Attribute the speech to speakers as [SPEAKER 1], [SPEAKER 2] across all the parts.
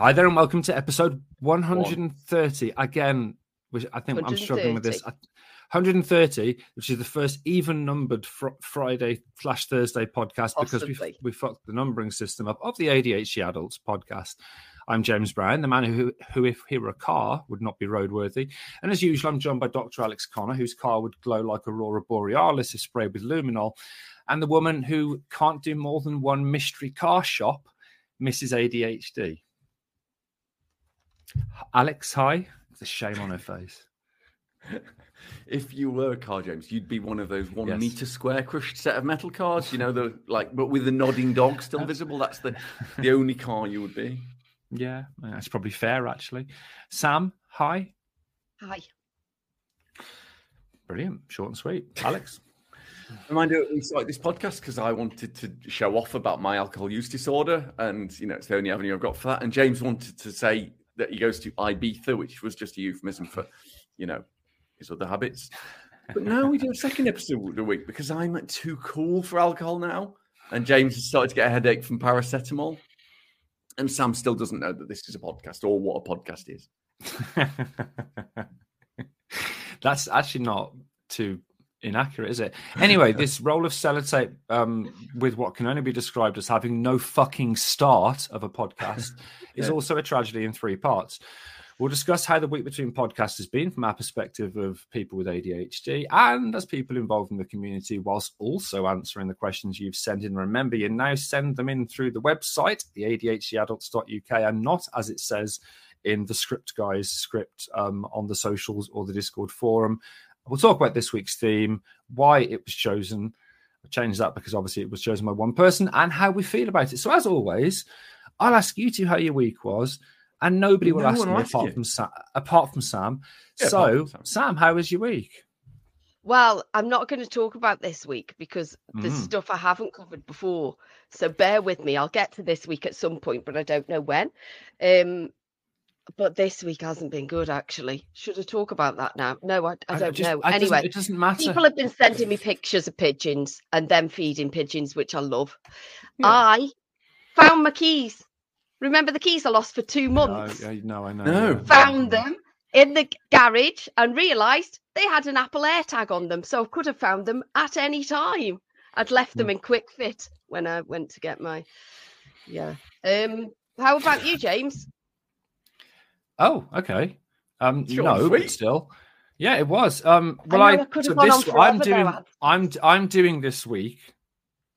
[SPEAKER 1] Hi there, and welcome to episode 130. Again, which I think I'm struggling with this. 130, which is the first even numbered fr- Friday slash Thursday podcast Possibly. because we, we fucked the numbering system up of the ADHD Adults podcast. I'm James Brown, the man who, who, if he were a car, would not be roadworthy. And as usual, I'm joined by Dr. Alex Conner, whose car would glow like Aurora Borealis if sprayed with luminol, and the woman who can't do more than one mystery car shop, Mrs. ADHD. Alex, hi. It's a shame on her face.
[SPEAKER 2] if you were a car, James, you'd be one of those one yes. meter square crushed set of metal cars, you know, the like, but with the nodding dog still visible. That's the the only car you would be.
[SPEAKER 1] Yeah, that's probably fair, actually. Sam, hi.
[SPEAKER 3] Hi.
[SPEAKER 1] Brilliant, short and sweet. Alex.
[SPEAKER 2] Remind you, we started this podcast because I wanted to show off about my alcohol use disorder, and you know it's the only avenue I've got for that. And James wanted to say that he goes to Ibiza, which was just a euphemism for, you know, his other habits. But now we do a second episode a week because I'm too cool for alcohol now. And James has started to get a headache from paracetamol. And Sam still doesn't know that this is a podcast or what a podcast is.
[SPEAKER 1] That's actually not too inaccurate, is it? Anyway, this roll of sellotape um, with what can only be described as having no fucking start of a podcast yeah. is also a tragedy in three parts. We'll discuss how the week between podcasts has been from our perspective of people with ADHD and as people involved in the community, whilst also answering the questions you've sent in. Remember, you now send them in through the website, the ADHDadults.uk, and not as it says in the script guys script um, on the socials or the Discord forum. We'll talk about this week's theme, why it was chosen. I changed that because obviously it was chosen by one person, and how we feel about it. So, as always, I'll ask you two how your week was and nobody will no ask me apart you. from Sam. Apart from Sam. Yeah, so, from Sam. Sam, how was your week?
[SPEAKER 3] Well, I'm not going to talk about this week because mm. the stuff I haven't covered before. So bear with me. I'll get to this week at some point, but I don't know when. Um, but this week hasn't been good, actually. Should I talk about that now? No, I, I don't just, know. I anyway,
[SPEAKER 1] it doesn't matter.
[SPEAKER 3] People have been sending me pictures of pigeons and them feeding pigeons, which I love. Yeah. I found my keys. Remember the keys I lost for two months?
[SPEAKER 1] No, no I know.
[SPEAKER 2] No.
[SPEAKER 3] Found them in the garage and realised they had an Apple AirTag on them, so I could have found them at any time. I'd left them hmm. in quick fit when I went to get my. Yeah. Um. How about you, James?
[SPEAKER 1] Oh, okay. Um. Sure, no, sweet. but still. Yeah, it was. Um. Well, I, I so this I'm doing. I'm I'm doing this week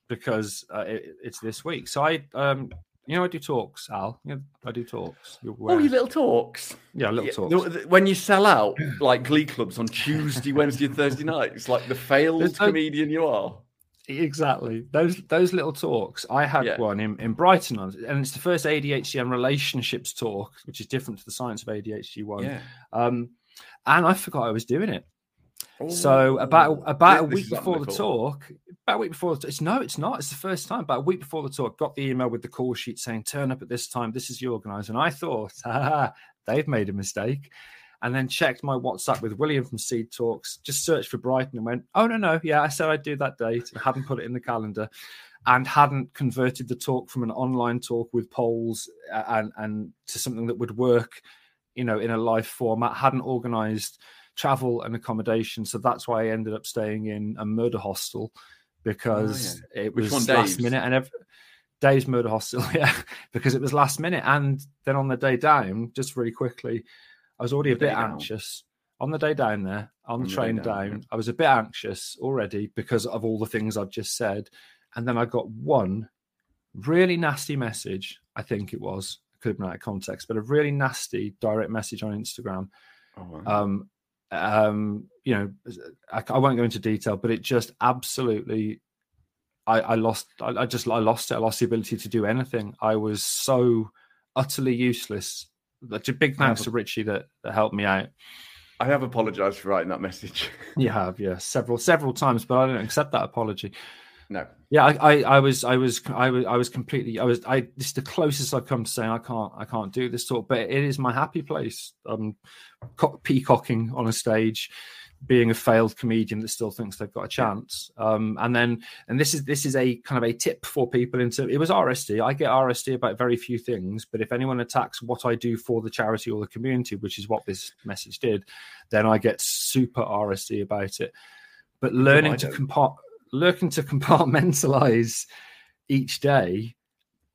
[SPEAKER 1] because uh, it, it's this week. So I um you know, I do talks, Al. Yeah, I do talks.
[SPEAKER 2] Oh, you little talks.
[SPEAKER 1] Yeah, little yeah,
[SPEAKER 2] talks. When you sell out like Glee clubs on Tuesday, Wednesday, and Thursday nights, like the failed comedian you are.
[SPEAKER 1] Exactly. Those those little talks. I had yeah. one in, in Brighton, and it's the first ADHD and relationships talk, which is different to the science of ADHD one. Yeah. Um, and I forgot I was doing it. So about about a week before the talk, about a week before the, it's no, it's not. It's the first time. About a week before the talk, got the email with the call sheet saying turn up at this time. This is the organizer, and I thought, ah, they've made a mistake. And then checked my WhatsApp with William from Seed Talks. Just searched for Brighton and went, oh no no, yeah, I said I'd do that date. I hadn't put it in the calendar, and hadn't converted the talk from an online talk with polls and and to something that would work, you know, in a live format. Hadn't organised travel and accommodation. So that's why I ended up staying in a murder hostel because oh, yeah. it was one, last minute and every, Dave's murder hostel, yeah, because it was last minute. And then on the day down, just really quickly, I was already a bit anxious. On the day down there, on, on the train down, down. I was a bit anxious already because of all the things I've just said. And then I got one really nasty message, I think it was, could have been out of context, but a really nasty direct message on Instagram. Oh, wow. um, um, you know, I, I, won't go into detail, but it just absolutely, I, I lost, I, I, just, I lost it. I lost the ability to do anything. I was so utterly useless. Like, a big thanks to Richie that, that helped me out.
[SPEAKER 2] I have apologized for writing that message.
[SPEAKER 1] you have, yeah, several, several times, but I don't accept that apology.
[SPEAKER 2] No.
[SPEAKER 1] Yeah, I, I, I, was, I was, I was, I was completely. I was. I. This is the closest I've come to saying I can't, I can't do this talk, but it is my happy place. Um, peacocking on a stage, being a failed comedian that still thinks they've got a chance. Um, and then, and this is this is a kind of a tip for people into. It was RSD. I get RSD about very few things, but if anyone attacks what I do for the charity or the community, which is what this message did, then I get super RSD about it. But learning to compart, learning to compartmentalize each day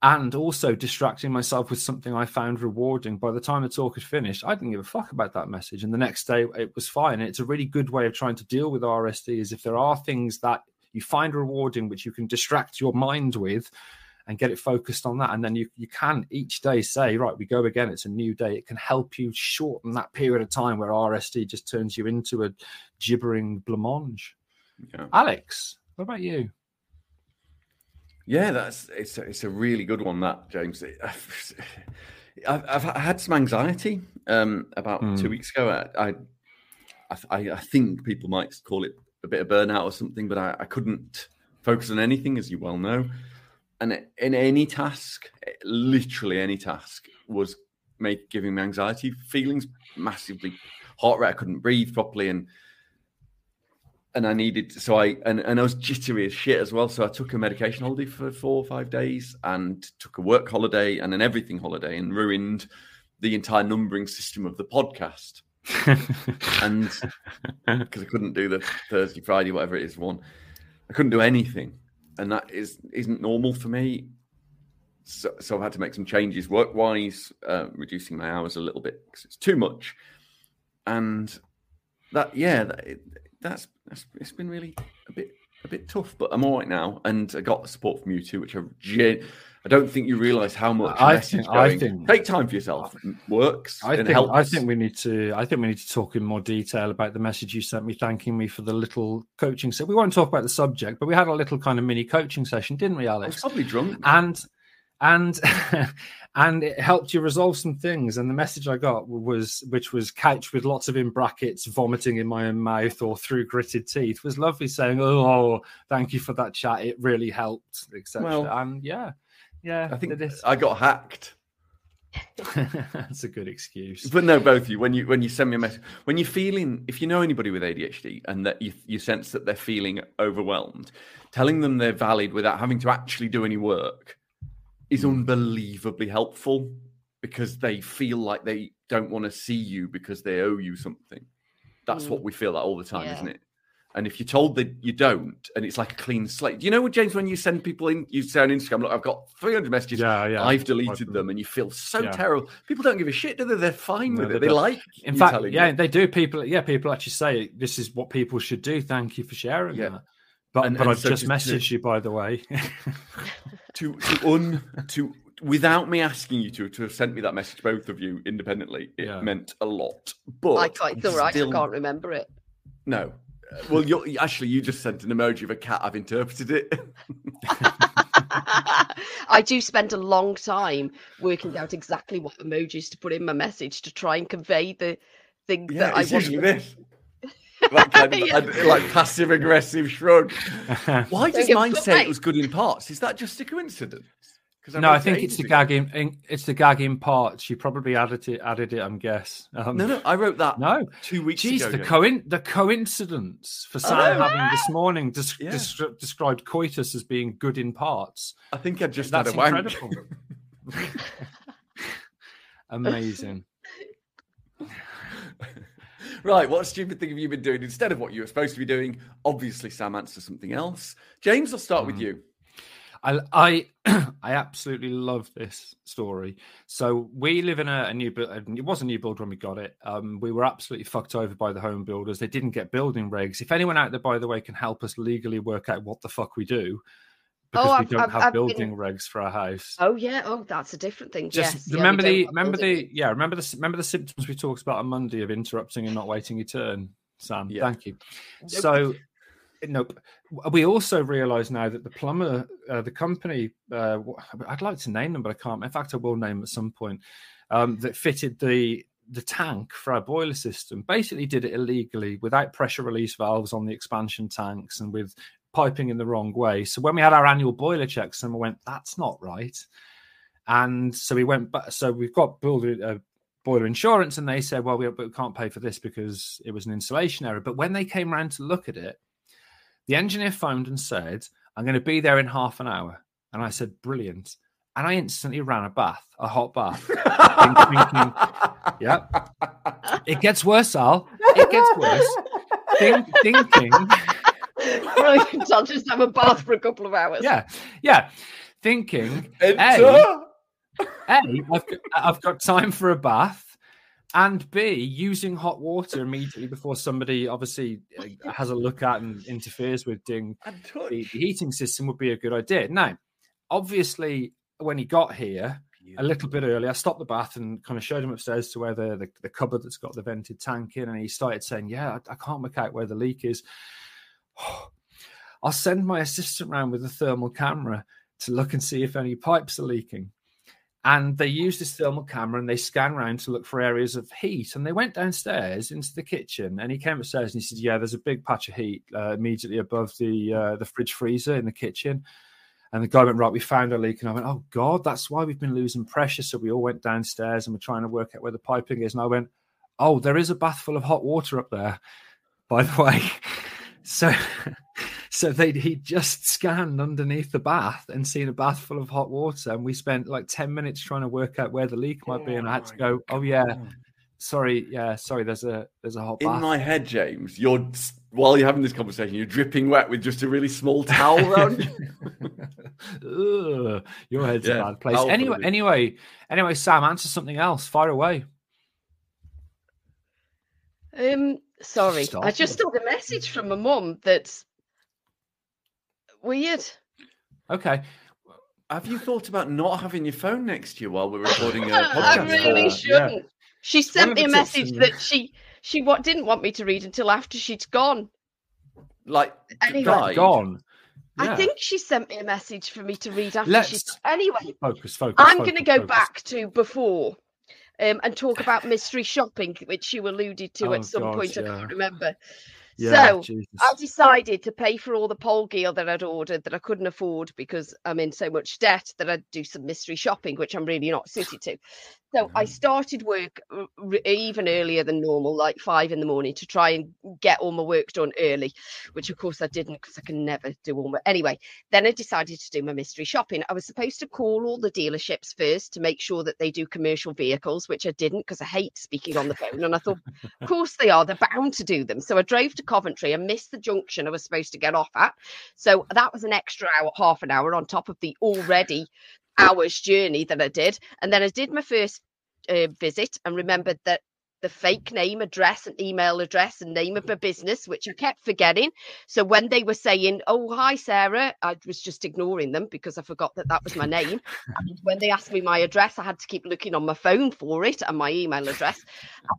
[SPEAKER 1] and also distracting myself with something I found rewarding. By the time the talk had finished, I didn't give a fuck about that message. And the next day it was fine. And it's a really good way of trying to deal with RSD is if there are things that you find rewarding, which you can distract your mind with and get it focused on that. And then you, you can each day say, right, we go again. It's a new day. It can help you shorten that period of time where RSD just turns you into a gibbering blancmange. Yeah. Alex, what about you?
[SPEAKER 2] Yeah, that's it's a, it's a really good one, that James. I've, I've had some anxiety um, about mm. two weeks ago. I, I, I think people might call it a bit of burnout or something, but I, I couldn't focus on anything, as you well know. And in any task, literally any task, was make giving me anxiety feelings, massively heart rate. I couldn't breathe properly, and and I needed so I and, and I was jittery as shit as well. So I took a medication holiday for four or five days and took a work holiday and an everything holiday and ruined the entire numbering system of the podcast. and because I couldn't do the Thursday, Friday, whatever it is, one, I couldn't do anything, and that is isn't normal for me. So, so I've had to make some changes work wise, uh, reducing my hours a little bit because it's too much, and that yeah, that, that's, that's it's been really a bit a bit tough, but I'm all right now, and I got the support from you too, which I gen- I don't think you realise how much I think, going, I think take time for yourself works.
[SPEAKER 1] I think helps. I think we need to I think we need to talk in more detail about the message you sent me, thanking me for the little coaching. So we won't talk about the subject, but we had a little kind of mini coaching session, didn't we, Alex?
[SPEAKER 2] I was probably drunk,
[SPEAKER 1] and and and it helped you resolve some things and the message i got was which was couched with lots of in brackets vomiting in my own mouth or through gritted teeth was lovely saying oh thank you for that chat it really helped etc well, and yeah yeah
[SPEAKER 2] i think i got hacked
[SPEAKER 1] That's a good excuse.
[SPEAKER 2] But no, both of you. When you when you send me a message, when you're feeling, if you know anybody with ADHD and that you, you sense that they're feeling overwhelmed, telling them they're valid without having to actually do any work is hmm. unbelievably helpful because they feel like they don't want to see you because they owe you something. That's mm. what we feel like all the time, yeah. isn't it? And if you're told that you don't, and it's like a clean slate, do you know what, James? When you send people in, you say on Instagram, "Look, I've got 300 messages. Yeah, yeah. I've deleted them," and you feel so yeah. terrible. People don't give a shit, do they? They're fine no, with it. They like.
[SPEAKER 1] In fact, yeah, you. they do. People, yeah, people actually say this is what people should do. Thank you for sharing yeah. that. But, and, but and I've so just messaged to, you, by the way.
[SPEAKER 2] to to un to without me asking you to to have sent me that message, both of you independently, it yeah. meant a lot. But
[SPEAKER 3] I can't, it's all right. Still... I can't remember it.
[SPEAKER 2] No. Well, you're, actually, you just sent an emoji of a cat. I've interpreted it.
[SPEAKER 3] I do spend a long time working out exactly what emojis to put in my message to try and convey the thing yeah, that I want.
[SPEAKER 2] This like, kind of, yeah. like passive aggressive shrug. Why does mine say it was good in parts? Is that just a coincidence?
[SPEAKER 1] No, I think it's the gagging. It's the gagging parts. You probably added it. Added it. I'm guess.
[SPEAKER 2] Um, no, no, I wrote that.
[SPEAKER 1] No,
[SPEAKER 2] two weeks
[SPEAKER 1] Jeez,
[SPEAKER 2] ago.
[SPEAKER 1] the coin the coincidence for Sam oh, having this morning des- yeah. des- described coitus as being good in parts.
[SPEAKER 2] I think I just That's had a incredible.
[SPEAKER 1] Amazing.
[SPEAKER 2] Right, what stupid thing have you been doing instead of what you were supposed to be doing? Obviously, Sam answers something else. James, I'll start mm. with you.
[SPEAKER 1] I I, I absolutely love this story. So we live in a, a new build. It was a new build when we got it. Um, we were absolutely fucked over by the home builders. They didn't get building regs. If anyone out there, by the way, can help us legally work out what the fuck we do, because oh, we don't I've, have I've building been... regs for our house.
[SPEAKER 3] Oh yeah, oh that's a different thing. Just yes,
[SPEAKER 1] remember yeah, the remember the yeah remember the remember the symptoms we talked about on Monday of interrupting and not waiting your turn, Sam. Yeah. Thank you. Nope. So nope. We also realise now that the plumber, uh, the company, uh, I'd like to name them, but I can't. In fact, I will name at some point. Um, that fitted the the tank for our boiler system basically did it illegally without pressure release valves on the expansion tanks and with piping in the wrong way. So when we had our annual boiler checks, and we went, "That's not right," and so we went back. So we've got builder uh, boiler insurance, and they said, well, we, we can't pay for this because it was an installation error. But when they came around to look at it, the engineer phoned and said, I'm going to be there in half an hour. And I said, brilliant. And I instantly ran a bath, a hot bath. yeah, it gets worse, Al. It gets worse. Think, thinking.
[SPEAKER 3] Brilliant. I'll just have a bath for a couple of hours.
[SPEAKER 1] Yeah, yeah. Thinking, A, a, I've, I've got time for a bath, and B, using hot water immediately before somebody obviously uh, has a look at and interferes with doing the, the heating system would be a good idea. Now, obviously, when he got here, a little bit early. I stopped the bath and kind of showed him upstairs to where the, the, the, cupboard that's got the vented tank in. And he started saying, Yeah, I, I can't work out where the leak is. I'll send my assistant around with a thermal camera to look and see if any pipes are leaking and they used this thermal camera and they scan around to look for areas of heat. And they went downstairs into the kitchen, and he came upstairs and he said, "Yeah, there's a big patch of heat uh, immediately above the uh, the fridge freezer in the kitchen." And the guy went, "Right, we found a leak." And I went, "Oh God, that's why we've been losing pressure." So we all went downstairs and we're trying to work out where the piping is. And I went, "Oh, there is a bath full of hot water up there, by the way." So so they he just scanned underneath the bath and seen a bath full of hot water, and we spent like ten minutes trying to work out where the leak might be, and I had to go, "Oh yeah, sorry, yeah, sorry, there's a there's a hot."
[SPEAKER 2] In bath. my head, James, you're while you're having this conversation, you're dripping wet with just a really small towel around
[SPEAKER 1] you. your head's yeah, a bad place. Anyway, anyway, anyway, Sam, answer something else. Fire away.
[SPEAKER 3] Um, sorry, Stop. I just got a message from my mum that's weird.
[SPEAKER 1] Okay.
[SPEAKER 2] Have you thought about not having your phone next to you while we're recording a podcast?
[SPEAKER 3] I really shouldn't. Yeah. She sent me a message that she she what didn't want me to read until after she'd gone.
[SPEAKER 2] Like anyway,
[SPEAKER 1] gone.
[SPEAKER 3] Yeah. I think she sent me a message for me to read after Let's she's anyway.
[SPEAKER 1] Focus, focus.
[SPEAKER 3] I'm
[SPEAKER 1] going
[SPEAKER 3] to go focus. back to before um, and talk about mystery shopping, which you alluded to oh, at some point. Yeah. I can't remember. Yeah, so Jesus. I decided to pay for all the pole gear that I'd ordered that I couldn't afford because I'm in so much debt that I'd do some mystery shopping, which I'm really not suited to. So mm-hmm. I started work even earlier than normal, like five in the morning, to try and get all my work done early, which of course I didn't because I can never do all my. Anyway, then I decided to do my mystery shopping. I was supposed to call all the dealerships first to make sure that they do commercial vehicles, which I didn't because I hate speaking on the phone. And I thought, of course they are, they're bound to do them. So I drove to Coventry and missed the junction I was supposed to get off at. So that was an extra hour, half an hour on top of the already hours journey that I did. And then I did my first uh, visit and remembered that the fake name, address, and email address and name of my business, which I kept forgetting. So when they were saying, "Oh, hi, Sarah," I was just ignoring them because I forgot that that was my name. and when they asked me my address, I had to keep looking on my phone for it and my email address.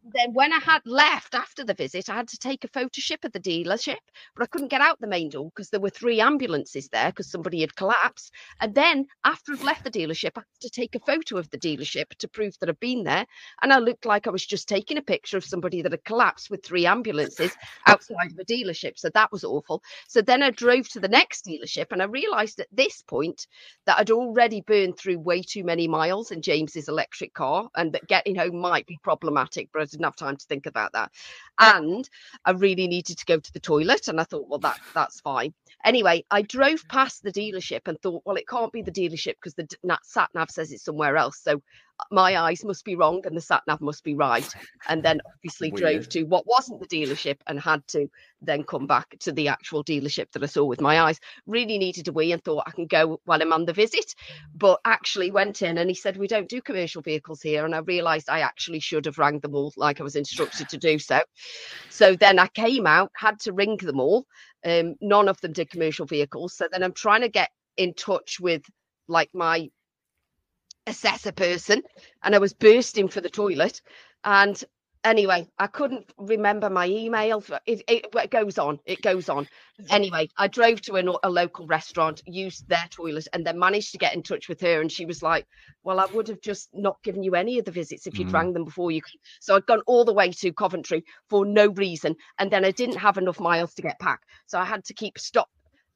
[SPEAKER 3] And then when I had left after the visit, I had to take a photo ship of the dealership, but I couldn't get out the main door because there were three ambulances there because somebody had collapsed. And then after I'd left the dealership, I had to take a photo of the dealership to prove that I'd been there, and I looked like I was just taking taking a picture of somebody that had collapsed with three ambulances outside of a dealership. So that was awful. So then I drove to the next dealership and I realized at this point that I'd already burned through way too many miles in James's electric car and that getting home might be problematic, but I didn't have time to think about that. And I really needed to go to the toilet. And I thought, well, that that's fine. Anyway, I drove past the dealership and thought, well, it can't be the dealership because the sat nav says it's somewhere else. So my eyes must be wrong and the sat nav must be right. And then obviously Weird. drove to what wasn't the dealership and had to then come back to the actual dealership that I saw with my eyes. Really needed a wee and thought I can go while I'm on the visit, but actually went in and he said, We don't do commercial vehicles here. And I realized I actually should have rang them all like I was instructed to do so. So then I came out, had to ring them all. Um, none of them did commercial vehicles. So then I'm trying to get in touch with like my assessor person and I was bursting for the toilet. And anyway, I couldn't remember my email. It, it, it, goes on, it goes on. Anyway, I drove to a, a, local restaurant, used their toilet, and then managed to get in touch with her. And she was like, Well, I would have just not given you any of the visits if you'd mm. rang them before you. Could. So I'd gone all the way to Coventry for no reason. And then I didn't have enough miles to get back. So I had to keep stop.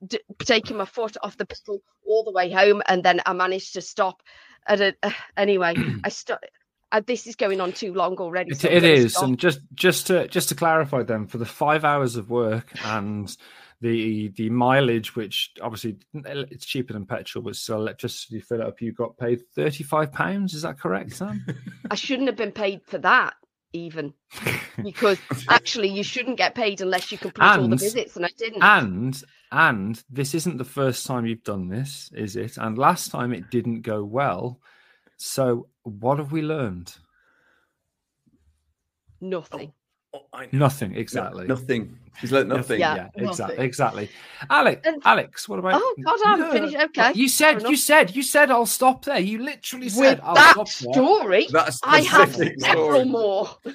[SPEAKER 3] D- taking my foot off the pedal all the way home, and then I managed to stop at a, uh, anyway, I st- uh, this is going on too long already.
[SPEAKER 1] So it, it is, stop. and just just to just to clarify, then for the five hours of work and the the mileage, which obviously it's cheaper than petrol, but still electricity fill up, you got paid thirty five pounds. Is that correct, Sam?
[SPEAKER 3] I shouldn't have been paid for that even. Because actually you shouldn't get paid unless you complete and, all the visits and i didn't.
[SPEAKER 1] and and this isn't the first time you've done this is it? And last time it didn't go well. So what have we learned?
[SPEAKER 3] Nothing
[SPEAKER 1] Oh, nothing exactly.
[SPEAKER 2] no, nothing. He's learned nothing.
[SPEAKER 3] Yeah,
[SPEAKER 1] yeah exactly exactly. Alex and, alex what about
[SPEAKER 3] oh god i'm no, finished. Okay
[SPEAKER 1] you said you said you said i'll stop there. You literally said
[SPEAKER 3] With I'll that story i have several more.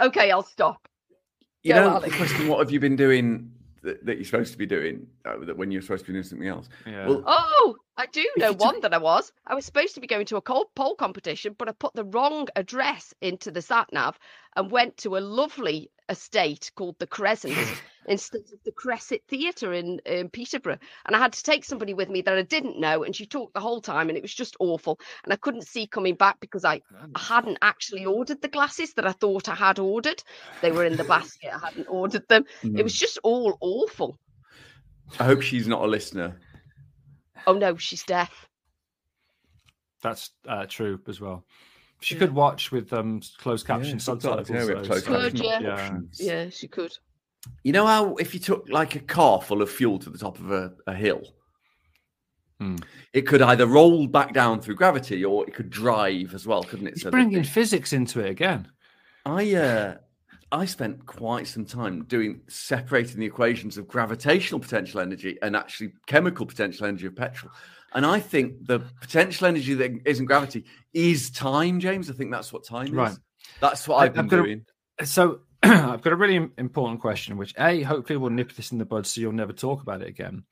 [SPEAKER 3] Okay i'll stop.
[SPEAKER 2] You Go, know Alex. the question what have you been doing that, that, you're supposed to be doing uh, that when you're supposed to be doing something else.
[SPEAKER 3] Yeah. Well, oh, I do know one t- that I was. I was supposed to be going to a cold pole competition, but I put the wrong address into the sat nav and went to a lovely estate called the Crescent instead of the Crescent Theatre in, in Peterborough. And I had to take somebody with me that I didn't know, and she talked the whole time, and it was just awful. And I couldn't see coming back because I hadn't actually ordered the glasses that I thought I had ordered. They were in the basket. I hadn't ordered them. Mm. It was just all awful.
[SPEAKER 2] I hope she's not a listener.
[SPEAKER 3] Oh no, she's deaf.
[SPEAKER 1] That's uh, true as well. She yeah. could watch with um closed caption yeah, subtitles. Yeah,
[SPEAKER 3] so closed could, yeah. yeah. yeah, she could.
[SPEAKER 2] You know how if you took like a car full of fuel to the top of a, a hill, hmm. it could either roll back down through gravity or it could drive as well, couldn't it?
[SPEAKER 1] It's so bringing physics into it again.
[SPEAKER 2] I uh, I spent quite some time doing separating the equations of gravitational potential energy and actually chemical potential energy of petrol. And I think the potential energy that isn't gravity is time, James. I think that's what time right. is. That's what I've been doing.
[SPEAKER 1] A, so I've got a really important question, which A, hopefully we'll nip this in the bud so you'll never talk about it again.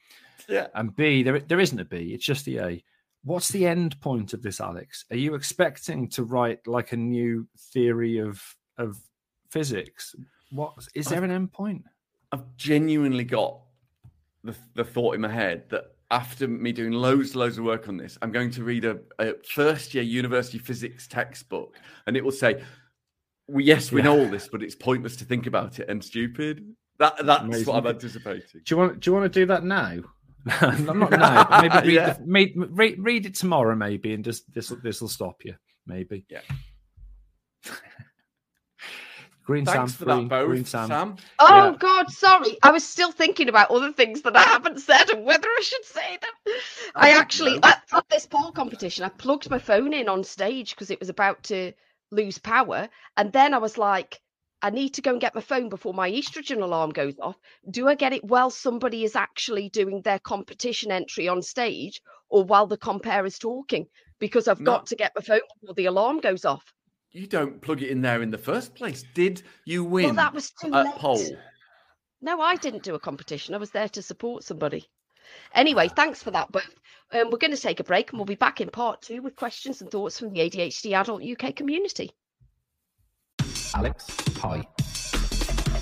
[SPEAKER 2] Yeah.
[SPEAKER 1] And B, there, there isn't a B, it's just the A. What's the end point of this, Alex? Are you expecting to write like a new theory of of physics? What is there I've, an end point?
[SPEAKER 2] I've genuinely got the, the thought in my head that after me doing loads loads of work on this, I'm going to read a, a first year university physics textbook, and it will say, well, "Yes, we yeah. know all this, but it's pointless to think about it and stupid." That that's Amazing. what I'm anticipating.
[SPEAKER 1] Do you want Do you want to do that now? I'm not now. Maybe read, yeah. the, read, read it tomorrow, maybe, and just this this will stop you. Maybe.
[SPEAKER 2] Yeah.
[SPEAKER 1] Green
[SPEAKER 2] Thanks
[SPEAKER 1] Sam,
[SPEAKER 2] for green, that, both, green Sam. Sam.
[SPEAKER 3] Oh yeah. God, sorry. I was still thinking about other things that I haven't said and whether I should say them. I, I actually at, at this pole competition, I plugged my phone in on stage because it was about to lose power, and then I was like, I need to go and get my phone before my estrogen alarm goes off. Do I get it while somebody is actually doing their competition entry on stage, or while the compare is talking? Because I've no. got to get my phone before the alarm goes off
[SPEAKER 2] you don't plug it in there in the first place. Did you win?
[SPEAKER 3] Well, that was too late. Poll? No, I didn't do a competition. I was there to support somebody. Anyway, thanks for that. But um, we're going to take a break and we'll be back in part two with questions and thoughts from the ADHD adult UK community.
[SPEAKER 1] Alex, hi.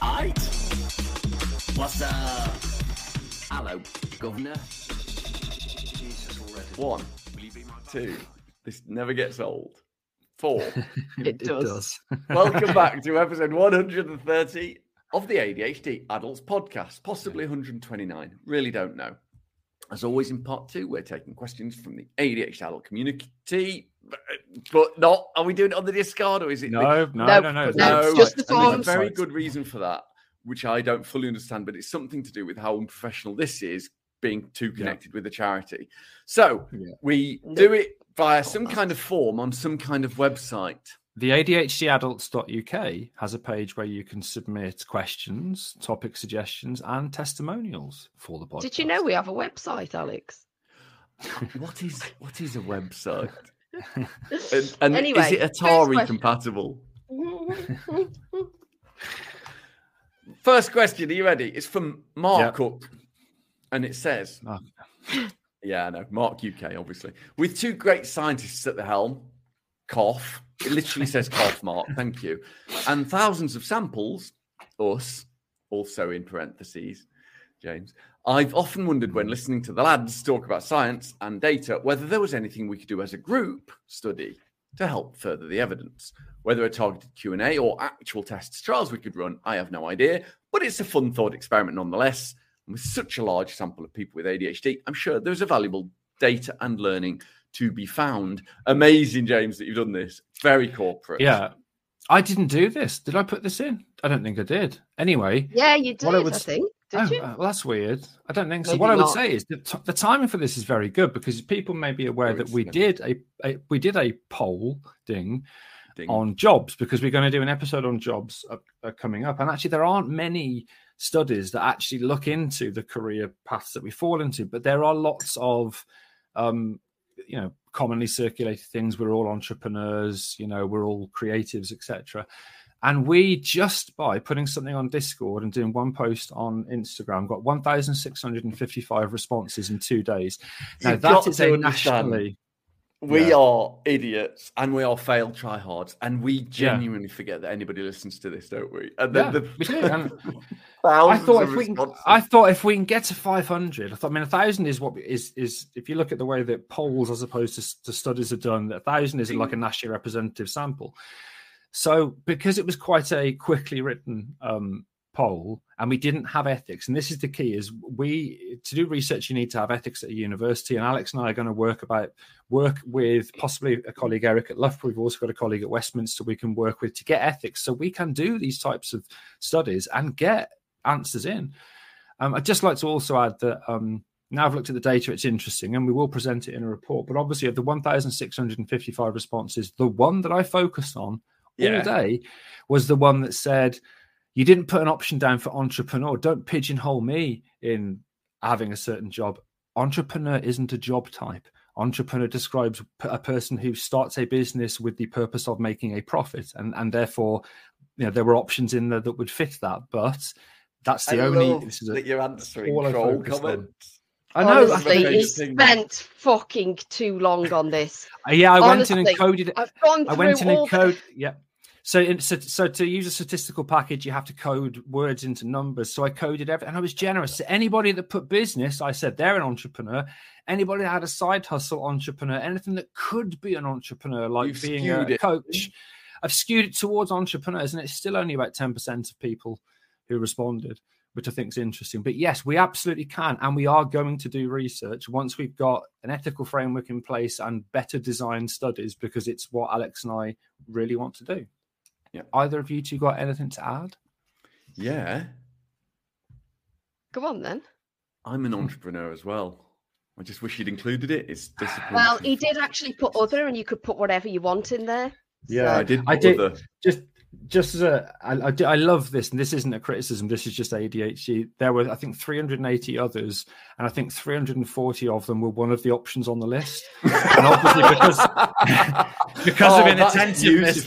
[SPEAKER 4] Hi. What's up? Hello, Governor.
[SPEAKER 2] One, two. This never gets old. Four.
[SPEAKER 3] it, does. It does.
[SPEAKER 2] Welcome back to episode 130 of the ADHD Adults Podcast, possibly 129. Really don't know. As always, in part two, we're taking questions from the ADHD adult community, but not. Are we doing it on the Discord or is it?
[SPEAKER 1] No, the, no, no, no, no.
[SPEAKER 3] no just the
[SPEAKER 2] forms. There's a very good reason for that, which I don't fully understand, but it's something to do with how unprofessional this is being too connected yeah. with the charity. So yeah. we do it via oh, some kind of form on some kind of website.
[SPEAKER 1] The ADHDadults.uk has a page where you can submit questions, topic suggestions, and testimonials for the podcast.
[SPEAKER 3] Did you know we have a website, Alex?
[SPEAKER 2] what is what is a website? and, and anyway, is it Atari compatible? first question, are you ready? It's from Mark yep. Cook, and it says, oh. Yeah, I know. Mark UK, obviously. With two great scientists at the helm, cough. It literally says cough, Mark. Thank you. And thousands of samples, us, also in parentheses. James. I've often wondered when listening to the lads talk about science and data whether there was anything we could do as a group study to help further the evidence. Whether a targeted Q&A or actual tests trials we could run, I have no idea, but it's a fun thought experiment nonetheless. And with such a large sample of people with ADHD, I'm sure there's a valuable data and learning to be found. Amazing, James, that you've done this. Very corporate.
[SPEAKER 1] Yeah. I didn't do this. Did I put this in? I don't think I did. Anyway.
[SPEAKER 3] Yeah, you did, I, would, I think. Did oh, you?
[SPEAKER 1] Uh, well, that's weird. I don't think so. Maybe what I would say is the, t- the timing for this is very good because people may be aware that we did a, a, we did a poll ding, ding, on jobs because we're going to do an episode on jobs uh, uh, coming up, and actually there aren't many studies that actually look into the career paths that we fall into, but there are lots of um, you know commonly circulated things. We're all entrepreneurs you know we're all creatives etc and we just by putting something on discord and doing one post on instagram got 1655 responses in two days. Now You've that is a nationally
[SPEAKER 2] we yeah. are idiots and we are failed tryhards, and we genuinely yeah. forget that anybody listens to this, don't we? And
[SPEAKER 1] yeah, the, we do. And I thought if we can, I thought if we can get to 500, I thought I mean a thousand is what is is if you look at the way that polls as opposed to, to studies are done, a thousand is like a nationally representative sample. So because it was quite a quickly written um, poll and we didn't have ethics and this is the key is we to do research you need to have ethics at a university and alex and i are going to work about work with possibly a colleague eric at loughborough we've also got a colleague at westminster we can work with to get ethics so we can do these types of studies and get answers in um, i'd just like to also add that um, now I've looked at the data, it's interesting, and we will present it in a report. But obviously, of the 1,655 responses, the one that I focused on yeah. all day was the one that said you didn't put an option down for entrepreneur. Don't pigeonhole me in having a certain job. Entrepreneur isn't a job type. Entrepreneur describes a person who starts a business with the purpose of making a profit, and and therefore, you know, there were options in there that would fit that. But that's the I only. This is a,
[SPEAKER 2] that you're answering troll comments.
[SPEAKER 3] I know. Honestly, he spent fucking too long on this.
[SPEAKER 1] Yeah, I Honestly, went in and coded it. I've gone through I went in and coded. Yeah, so, so, so to use a statistical package, you have to code words into numbers. So I coded everything, and I was generous. To anybody that put business, I said they're an entrepreneur. Anybody that had a side hustle entrepreneur, anything that could be an entrepreneur, like You've being a it. coach, I've skewed it towards entrepreneurs, and it's still only about ten percent of people who responded, which I think is interesting. But yes, we absolutely can, and we are going to do research once we've got an ethical framework in place and better designed studies, because it's what Alex and I really want to do. Yeah. Either of you two got anything to add?
[SPEAKER 2] Yeah.
[SPEAKER 3] Go on then.
[SPEAKER 2] I'm an entrepreneur as well. I just wish you'd included it. It's discipline.
[SPEAKER 3] Well, he did actually put other, and you could put whatever you want in there.
[SPEAKER 2] Yeah, so. I did. I did. Other.
[SPEAKER 1] Just, just as a, I, I, I love this, and this isn't a criticism. This is just ADHD. There were, I think, 380 others, and I think 340 of them were one of the options on the list. and obviously, because because oh, of inattentiveness,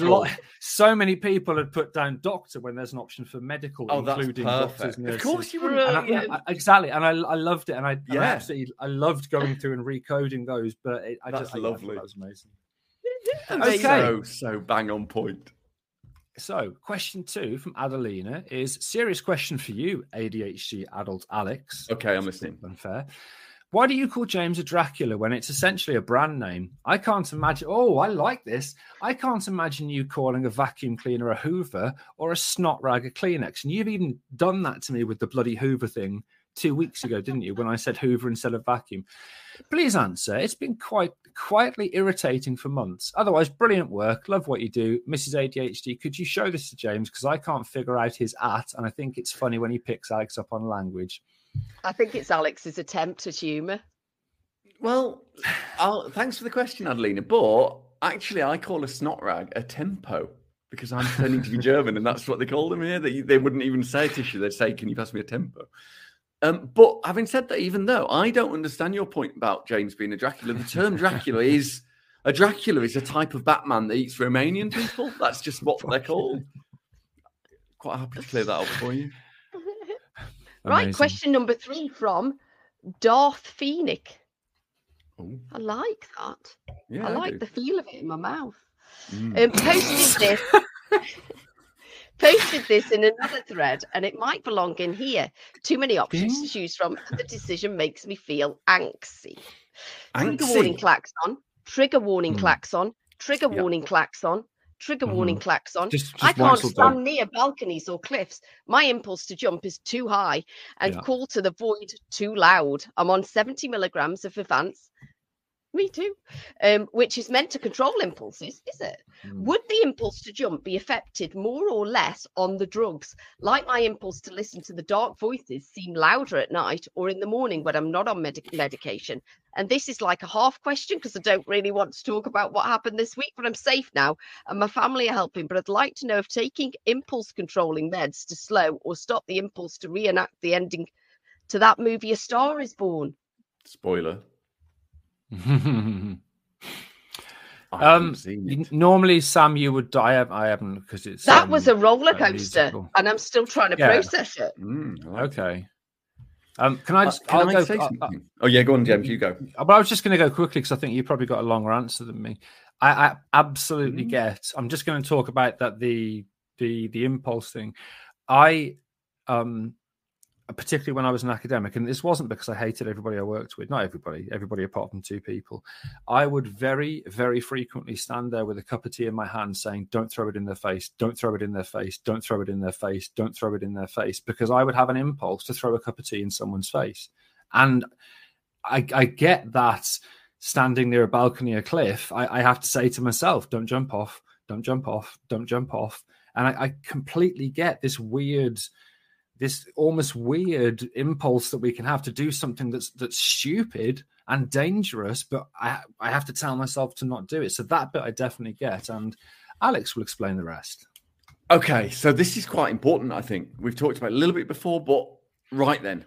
[SPEAKER 1] so many people had put down doctor when there's an option for medical, oh, including doctors, nurses.
[SPEAKER 2] Of course, you were
[SPEAKER 1] And I, I, exactly, and I, I loved it, and I, yeah. I absolutely I loved going through and recoding those. But it, I
[SPEAKER 2] That's
[SPEAKER 1] just
[SPEAKER 2] lovely.
[SPEAKER 1] that was amazing.
[SPEAKER 2] okay, so, so bang on point.
[SPEAKER 1] So, question two from Adelina is serious question for you, ADHD adult Alex.
[SPEAKER 2] Okay, I'm listening.
[SPEAKER 1] Unfair. Why do you call James a Dracula when it's essentially a brand name? I can't imagine. Oh, I like this. I can't imagine you calling a vacuum cleaner a Hoover or a snot rag a Kleenex. And you've even done that to me with the bloody Hoover thing two weeks ago, didn't you? When I said Hoover instead of vacuum. Please answer. It's been quite quietly irritating for months. Otherwise, brilliant work. Love what you do, Mrs. ADHD. Could you show this to James because I can't figure out his at, and I think it's funny when he picks Alex up on language.
[SPEAKER 3] I think it's Alex's attempt at humour.
[SPEAKER 2] Well, I'll, thanks for the question, Adelina. But actually, I call a snot rag a tempo because I'm turning to be German, and that's what they call them here. They, they wouldn't even say tissue; they'd say, "Can you pass me a tempo?" Um, but having said that, even though I don't understand your point about James being a Dracula, the term Dracula is a Dracula is a type of Batman that eats Romanian people. That's just what they're called. Quite happy to clear that up for you.
[SPEAKER 3] Right, question number three from Darth Phoenix. Ooh. I like that. Yeah, I like I the feel of it in my mouth. Mm. Um, posted this Posted this in another thread, and it might belong in here. Too many options to choose from. The decision makes me feel anxious. Trigger warning klaxon. Trigger warning mm. klaxon. Trigger yep. warning klaxon. Trigger mm-hmm. warning klaxon. Just, just I can't stand near balconies or cliffs. My impulse to jump is too high and yeah. call to the void too loud. I'm on 70 milligrams of Vyvanse me too. Um, which is meant to control impulses, is it? Mm. Would the impulse to jump be affected more or less on the drugs? Like my impulse to listen to the dark voices seem louder at night or in the morning when I'm not on med- medication. And this is like a half question because I don't really want to talk about what happened this week, but I'm safe now and my family are helping. But I'd like to know if taking impulse controlling meds to slow or stop the impulse to reenact the ending to that movie A Star is Born.
[SPEAKER 2] Spoiler
[SPEAKER 1] um, normally, Sam, you would die. I haven't because it's
[SPEAKER 3] that um, was a roller coaster, and I'm still trying to yeah. process it.
[SPEAKER 1] Mm, okay. Um, can I just? Uh, can
[SPEAKER 2] I'll I go, uh, uh, oh yeah, go on, James. You go.
[SPEAKER 1] But I was just going to go quickly because I think you probably got a longer answer than me. I, I absolutely mm. get. I'm just going to talk about that the the the impulse thing. I um particularly when I was an academic, and this wasn't because I hated everybody I worked with, not everybody, everybody apart from two people. I would very, very frequently stand there with a cup of tea in my hand saying, Don't throw it in their face, don't throw it in their face, don't throw it in their face, don't throw it in their face, because I would have an impulse to throw a cup of tea in someone's face. And I, I get that standing near a balcony or cliff, I, I, have to say to myself, Don't jump off, don't jump off, don't jump off. And I, I completely get this weird this almost weird impulse that we can have to do something that's that's stupid and dangerous, but I I have to tell myself to not do it. So that bit I definitely get, and Alex will explain the rest.
[SPEAKER 2] Okay, so this is quite important. I think we've talked about a little bit before, but right then.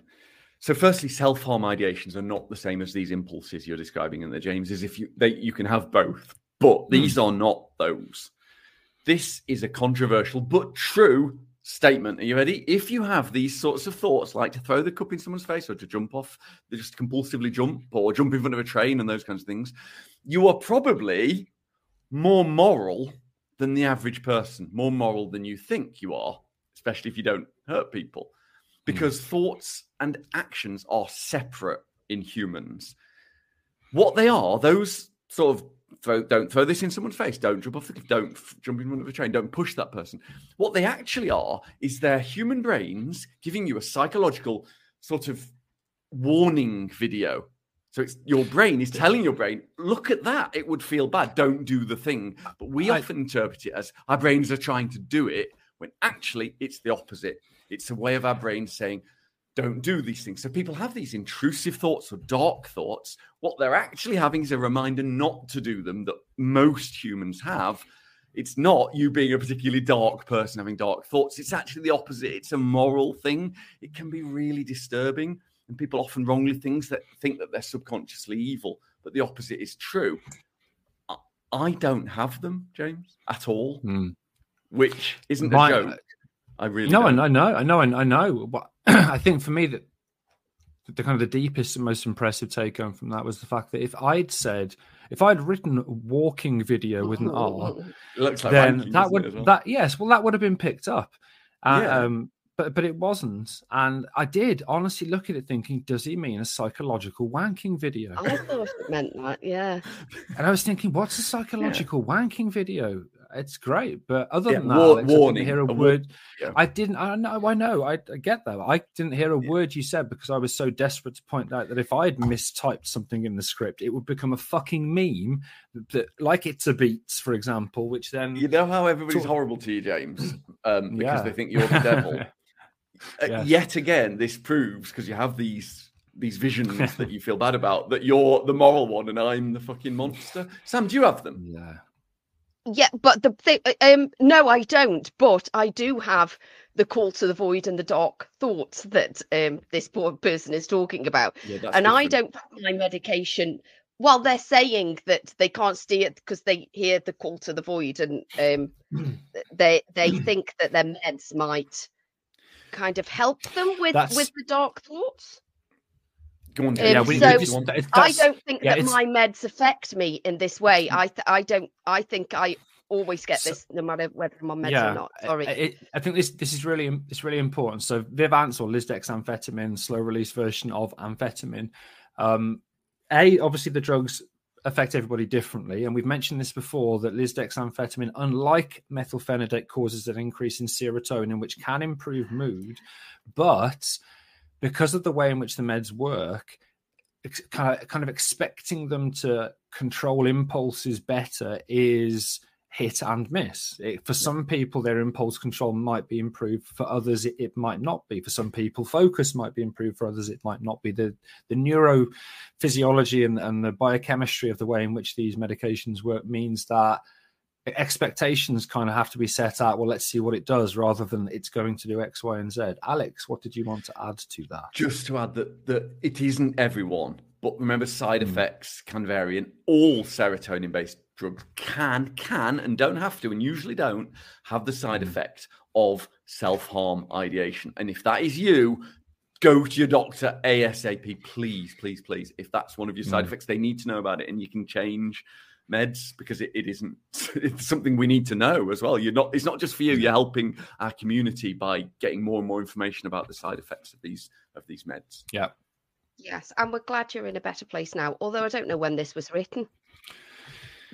[SPEAKER 2] So, firstly, self harm ideations are not the same as these impulses you're describing in the James. Is if you they you can have both, but these mm. are not those. This is a controversial but true statement. Are you ready? If you have these sorts of thoughts, like to throw the cup in someone's face or to jump off, they just compulsively jump or jump in front of a train and those kinds of things, you are probably more moral than the average person, more moral than you think you are, especially if you don't hurt people. Because mm. thoughts and actions are separate in humans. What they are, those sort of throw, don't throw this in someone's face. Don't jump off the cliff. Don't f- jump in front of a train. Don't push that person. What they actually are is their human brains giving you a psychological sort of warning video. So it's your brain is telling your brain, look at that. It would feel bad. Don't do the thing. But we I, often interpret it as our brains are trying to do it when actually it's the opposite. It's a way of our brain saying, don't do these things. So people have these intrusive thoughts or dark thoughts. What they're actually having is a reminder not to do them that most humans have. It's not you being a particularly dark person having dark thoughts. It's actually the opposite. It's a moral thing. It can be really disturbing. And people often wrongly things that think that they're subconsciously evil, but the opposite is true. I don't have them, James, at all, mm. which isn't a joke. I really
[SPEAKER 1] no,
[SPEAKER 2] don't.
[SPEAKER 1] I know, I know, and I know. But I think for me that the kind of the deepest and most impressive take home from that was the fact that if I'd said, if I'd written walking video with an R, like then ranking, that would well? that yes, well that would have been picked up. Uh, yeah. Um, but but it wasn't, and I did honestly look at it thinking, does he mean a psychological wanking video?
[SPEAKER 3] I thought it meant that, yeah.
[SPEAKER 1] And I was thinking, what's a psychological yeah. wanking video? It's great. But other yeah, than that, war, Alex, warning, I didn't hear a, a word. Yeah. I didn't. I know. I know. I, I get that. I didn't hear a yeah. word you said because I was so desperate to point out that if I had mistyped something in the script, it would become a fucking meme. That, like it's a beats, for example, which then
[SPEAKER 2] you know how everybody's talk... horrible to you, James, um, because they think you're the devil. uh, yet again, this proves because you have these these visions that you feel bad about that you're the moral one and I'm the fucking monster. Sam, do you have them?
[SPEAKER 1] Yeah
[SPEAKER 3] yeah but the thing um no i don't but i do have the call to the void and the dark thoughts that um this poor person is talking about. Yeah, and different. i don't my medication. Well they're saying that they can't see it because they hear the call to the void and um they they think that their meds might kind of help them with That's... with the dark thoughts
[SPEAKER 2] Go on. Um, yeah,
[SPEAKER 3] we, so we I don't think yeah, that my meds affect me in this way. I th- I don't. I think I always get this, no matter whether I'm on meds yeah, or not. Sorry,
[SPEAKER 1] it, I think this this is really it's really important. So Vyvanse or lisdexamfetamine, slow release version of amphetamine. Um, a obviously the drugs affect everybody differently. And we've mentioned this before that lisdexamfetamine, unlike methylphenidate, causes an increase in serotonin, which can improve mood. But because of the way in which the meds work, kind of, kind of expecting them to control impulses better is hit and miss. It, for some people, their impulse control might be improved. For others, it, it, might not be. For some people, focus might be improved. For others, it might not be. The the neurophysiology and, and the biochemistry of the way in which these medications work means that expectations kind of have to be set out. Well, let's see what it does, rather than it's going to do X, Y, and Z. Alex, what did you want to add to that?
[SPEAKER 2] Just to add that that it isn't everyone. But remember, side mm. effects can vary, and all serotonin-based drugs can, can, and don't have to, and usually don't have the side mm. effect of self harm ideation. And if that is you, go to your doctor ASAP, please, please, please. If that's one of your side mm. effects, they need to know about it, and you can change meds because it, it isn't it's something we need to know as well you're not it's not just for you you're helping our community by getting more and more information about the side effects of these of these meds
[SPEAKER 1] yeah
[SPEAKER 3] yes and we're glad you're in a better place now although i don't know when this was written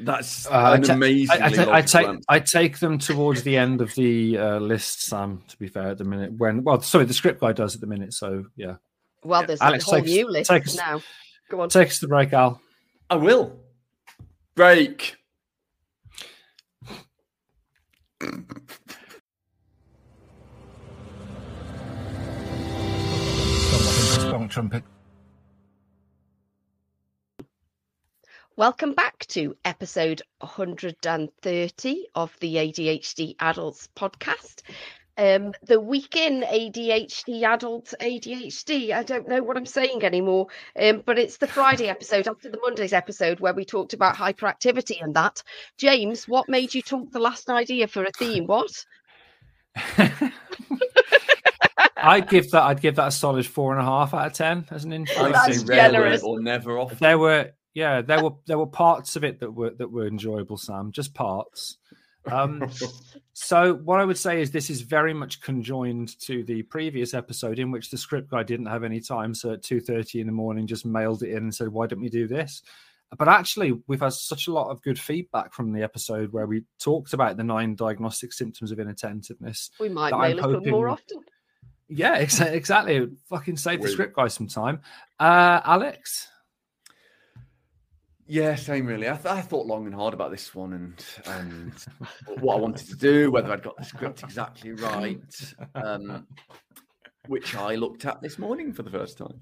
[SPEAKER 2] that's uh, an amazing. I,
[SPEAKER 1] I, I, take I take them towards the end of the uh, list, Sam. To be fair, at the minute when well, sorry, the script guy does at the minute. So yeah.
[SPEAKER 3] Well, there's Alex, a whole take, new list take us, now. Go on,
[SPEAKER 1] take us to break, Al.
[SPEAKER 2] I will break.
[SPEAKER 1] trumpet.
[SPEAKER 3] Welcome back to episode 130 of the ADHD Adults podcast. Um, the week in ADHD adult ADHD. I don't know what I'm saying anymore, um, but it's the Friday episode after the Monday's episode where we talked about hyperactivity and that. James, what made you talk the last idea for a theme? What?
[SPEAKER 1] I'd give that. I'd give that a solid four and a half out of ten as an intro.
[SPEAKER 3] That's generous.
[SPEAKER 2] Or never off.
[SPEAKER 1] There were yeah, there were there were parts of it that were that were enjoyable, Sam. Just parts. Um, so what I would say is this is very much conjoined to the previous episode in which the script guy didn't have any time, so at two thirty in the morning just mailed it in and said, "Why don't we do this?" But actually, we've had such a lot of good feedback from the episode where we talked about the nine diagnostic symptoms of inattentiveness.
[SPEAKER 3] We might mail hoping... it more often.
[SPEAKER 1] Yeah, exactly. Fucking save the script guy some time. Uh, Alex.
[SPEAKER 2] Yeah, same really. I, th- I, thought long and hard about this one and and what I wanted to do, whether I'd got the script exactly right, um, which I looked at this morning for the first time.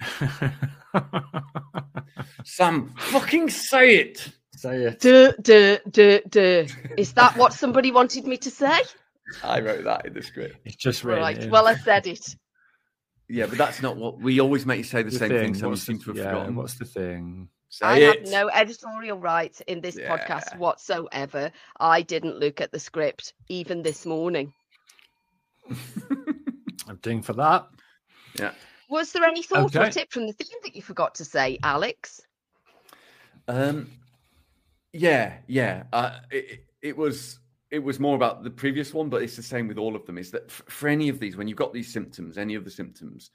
[SPEAKER 2] Sam, fucking say it.
[SPEAKER 1] Say it.
[SPEAKER 3] Duh, duh, duh, duh. Is that what somebody wanted me to say?
[SPEAKER 2] I wrote that in the script.
[SPEAKER 1] It's just really right.
[SPEAKER 3] Well, I said it.
[SPEAKER 2] Yeah, but that's not what we always make you say the, the same thing. thing so you seem to have yeah, forgotten.
[SPEAKER 1] What's the thing?
[SPEAKER 2] Say I it.
[SPEAKER 3] have no editorial rights in this yeah. podcast whatsoever. I didn't look at the script even this morning.
[SPEAKER 1] I'm doing for that.
[SPEAKER 2] Yeah.
[SPEAKER 3] Was there any thought okay. or tip from the theme that you forgot to say, Alex?
[SPEAKER 2] Um, yeah, yeah. Uh, it, it was it was more about the previous one, but it's the same with all of them. Is that for any of these, when you've got these symptoms, any of the symptoms,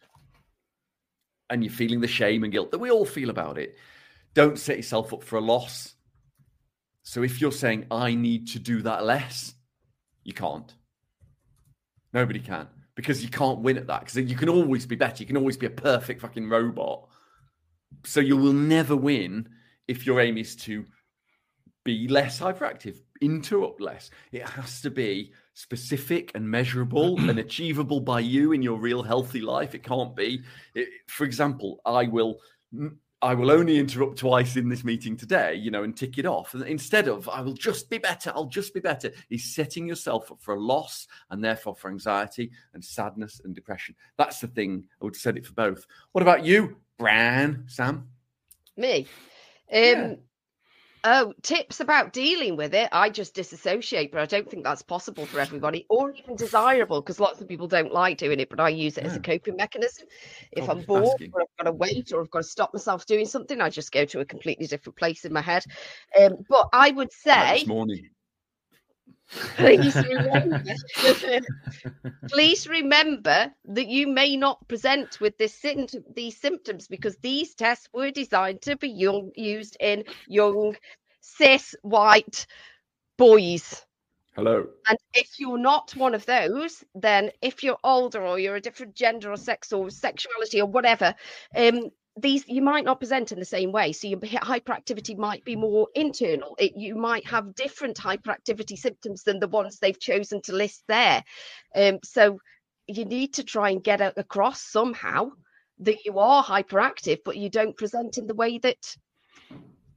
[SPEAKER 2] and you're feeling the shame and guilt that we all feel about it, don't set yourself up for a loss. So if you're saying, I need to do that less, you can't. Nobody can because you can't win at that because you can always be better. You can always be a perfect fucking robot. So you will never win if your aim is to be less hyperactive, interrupt less. It has to be specific and measurable and achievable by you in your real healthy life. It can't be, it, for example, I will I will only interrupt twice in this meeting today, you know, and tick it off. And instead of, I will just be better, I'll just be better, is setting yourself up for a loss and therefore for anxiety and sadness and depression. That's the thing. I would have said it for both. What about you, Bran, Sam?
[SPEAKER 3] Me? Um, yeah. Oh, tips about dealing with it. I just disassociate, but I don't think that's possible for everybody or even desirable because lots of people don't like doing it, but I use it yeah. as a coping mechanism. If I'm bored asking. or I've got to wait or I've got to stop myself doing something, I just go to a completely different place in my head. Um, but I would say.
[SPEAKER 2] Like morning.
[SPEAKER 3] Please remember, please remember that you may not present with this these symptoms because these tests were designed to be young, used in young cis white boys.
[SPEAKER 2] Hello.
[SPEAKER 3] And if you're not one of those, then if you're older or you're a different gender or sex or sexuality or whatever, um, these you might not present in the same way so your hyperactivity might be more internal. It, you might have different hyperactivity symptoms than the ones they've chosen to list there. Um, so you need to try and get across somehow that you are hyperactive but you don't present in the way that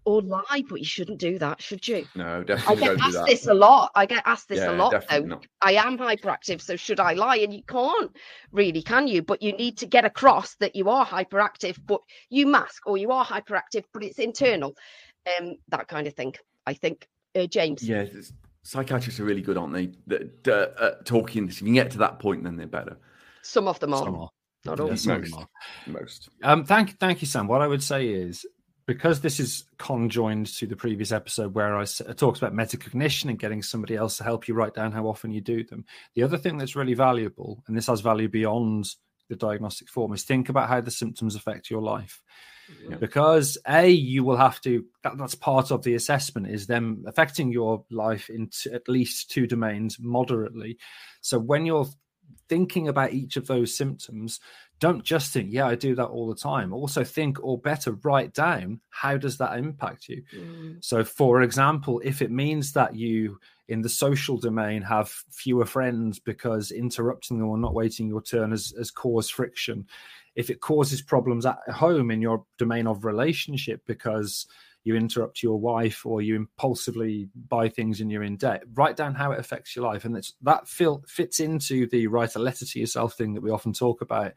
[SPEAKER 3] or lie, but you shouldn't do that, should you?
[SPEAKER 2] No, definitely.
[SPEAKER 3] I get asked this a lot. I get asked this
[SPEAKER 2] yeah,
[SPEAKER 3] a lot though.
[SPEAKER 2] Not.
[SPEAKER 3] I am hyperactive, so should I lie? And you can't really, can you? But you need to get across that you are hyperactive, but you mask, or you are hyperactive, but it's internal. Um, that kind of thing. I think, uh, James.
[SPEAKER 2] Yeah, psychiatrists are really good, aren't they? That uh, uh, talking this. If you can get to that point, then they're better.
[SPEAKER 3] Some of them are. Some are. Not all.
[SPEAKER 2] Yeah, most. Most.
[SPEAKER 1] Um, thank, thank you, Sam. What I would say is because this is conjoined to the previous episode where I, I uh, talked about metacognition and getting somebody else to help you write down how often you do them. The other thing that's really valuable, and this has value beyond the diagnostic form, is think about how the symptoms affect your life. Yeah. Because a you will have to that, that's part of the assessment is them affecting your life in t- at least two domains moderately. So when you're thinking about each of those symptoms, don't just think, yeah, I do that all the time. Also think, or better, write down how does that impact you. Mm. So, for example, if it means that you in the social domain have fewer friends because interrupting them or not waiting your turn has, has caused friction, if it causes problems at home in your domain of relationship because you interrupt your wife or you impulsively buy things and you're in debt write down how it affects your life. And it's, that feel, fits into the write a letter to yourself thing that we often talk about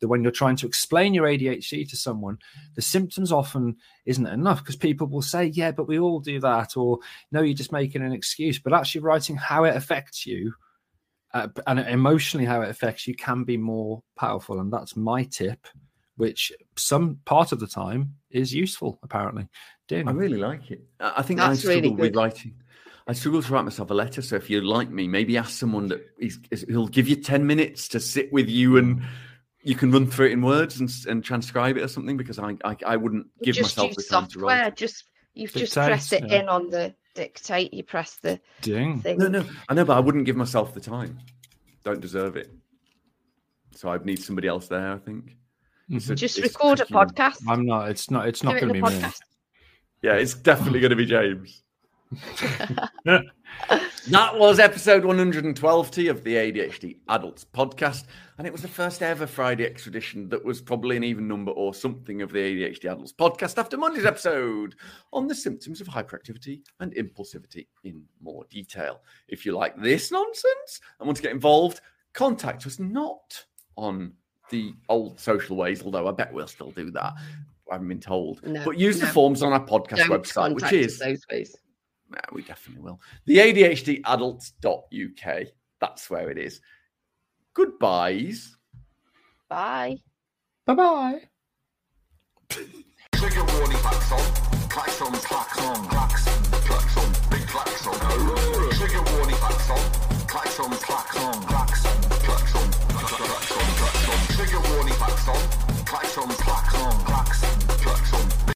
[SPEAKER 1] that when you're trying to explain your adhd to someone the symptoms often isn't enough because people will say yeah but we all do that or no you're just making an excuse. But actually writing how it affects you uh, and emotionally how it affects you can be more powerful. And that's my tip which some part of the time is useful apparently
[SPEAKER 2] I really like it. I think That's I struggle really with writing. I struggle to write myself a letter. So if you like me, maybe ask someone that he's, he'll give you 10 minutes to sit with you and you can run through it in words and, and transcribe it or something because I I, I wouldn't give
[SPEAKER 3] just
[SPEAKER 2] myself the time
[SPEAKER 3] software,
[SPEAKER 2] to write.
[SPEAKER 3] Just you've dictate, just pressed it yeah. in on the dictate. You press the
[SPEAKER 1] Ding.
[SPEAKER 3] thing.
[SPEAKER 2] No, no, I know, but I wouldn't give myself the time. Don't deserve it. So I'd need somebody else there. I think.
[SPEAKER 3] Mm-hmm. Just record a podcast.
[SPEAKER 1] I'm not. It's not. It's not going to be me.
[SPEAKER 2] Yeah, it's definitely going to be James. that was episode 112 T of the ADHD Adults podcast, and it was the first ever Friday expedition that was probably an even number or something of the ADHD Adults podcast after Monday's episode on the symptoms of hyperactivity and impulsivity in more detail. If you like this nonsense and want to get involved, contact us not on the old social ways, although I bet we'll still do that. I haven't been told. No, but use no. the forms on our podcast Don't website, which is
[SPEAKER 3] those ways.
[SPEAKER 2] Yeah, we definitely will. The ADHDadults.uk. That's where it is. Goodbyes.
[SPEAKER 3] Bye.
[SPEAKER 1] Bye bye.
[SPEAKER 4] Trigger warning klaxon. Klaxon, klaxon, klaxon, klaxon, big klaxon. Trigger warning klaxon. Klaxon, klaxon, klaxon trigger warning, klaxon, klaxon, on. klaxon, on.